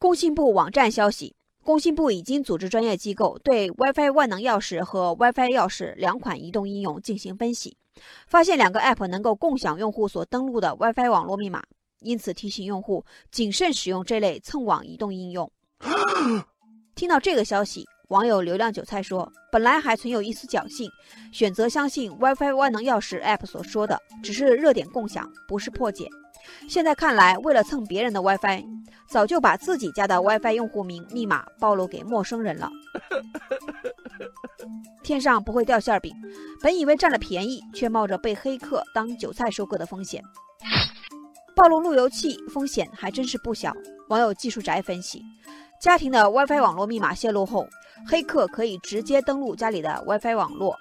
工信部网站消息，工信部已经组织专业机构对 WiFi 万能钥匙和 WiFi 钥匙两款移动应用进行分析，发现两个 App 能够共享用户所登录的 WiFi 网络密码，因此提醒用户谨慎使用这类蹭网移动应用。听到这个消息，网友流量韭菜说：“本来还存有一丝侥幸，选择相信 WiFi 万能钥匙 App 所说的，只是热点共享，不是破解。现在看来，为了蹭别人的 WiFi，早就把自己家的 WiFi 用户名密码暴露给陌生人了。天上不会掉馅饼，本以为占了便宜，却冒着被黑客当韭菜收割的风险。暴露路由器风险还真是不小。网友技术宅分析，家庭的 WiFi 网络密码泄露后。黑客可以直接登录家里的 WiFi 网络，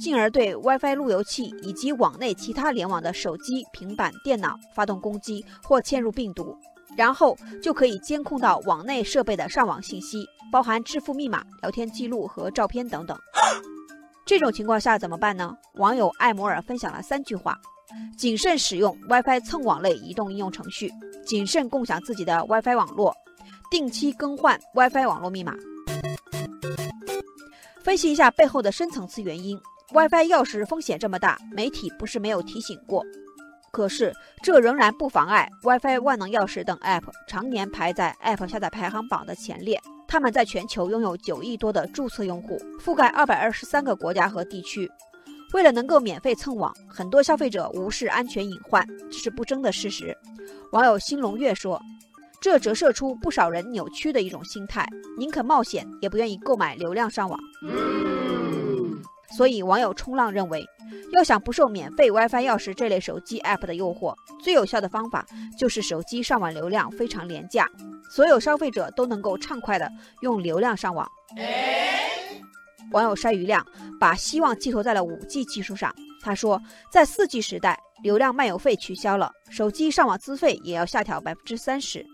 进而对 WiFi 路由器以及网内其他联网的手机、平板电脑发动攻击或嵌入病毒，然后就可以监控到网内设备的上网信息，包含支付密码、聊天记录和照片等等。这种情况下怎么办呢？网友艾摩尔分享了三句话：谨慎使用 WiFi 蹭网类移动应用程序，谨慎共享自己的 WiFi 网络。定期更换 WiFi 网络密码，分析一下背后的深层次原因。WiFi 钥匙风险这么大，媒体不是没有提醒过。可是这仍然不妨碍 WiFi 万能钥匙等 App 常年排在 App 下载排行榜的前列。他们在全球拥有九亿多的注册用户，覆盖二百二十三个国家和地区。为了能够免费蹭网，很多消费者无视安全隐患，这是不争的事实。网友新龙月说。这折射出不少人扭曲的一种心态，宁可冒险也不愿意购买流量上网。所以网友冲浪认为，要想不受免费 WiFi 钥匙这类手机 App 的诱惑，最有效的方法就是手机上网流量非常廉价，所有消费者都能够畅快的用流量上网。网友晒鱼亮把希望寄托在了 5G 技术上，他说，在 4G 时代，流量漫游费取消了，手机上网资费也要下调百分之三十。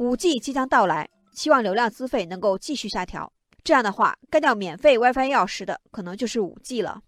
五 G 即将到来，希望流量资费能够继续下调。这样的话，干掉免费 WiFi 钥匙的可能就是五 G 了。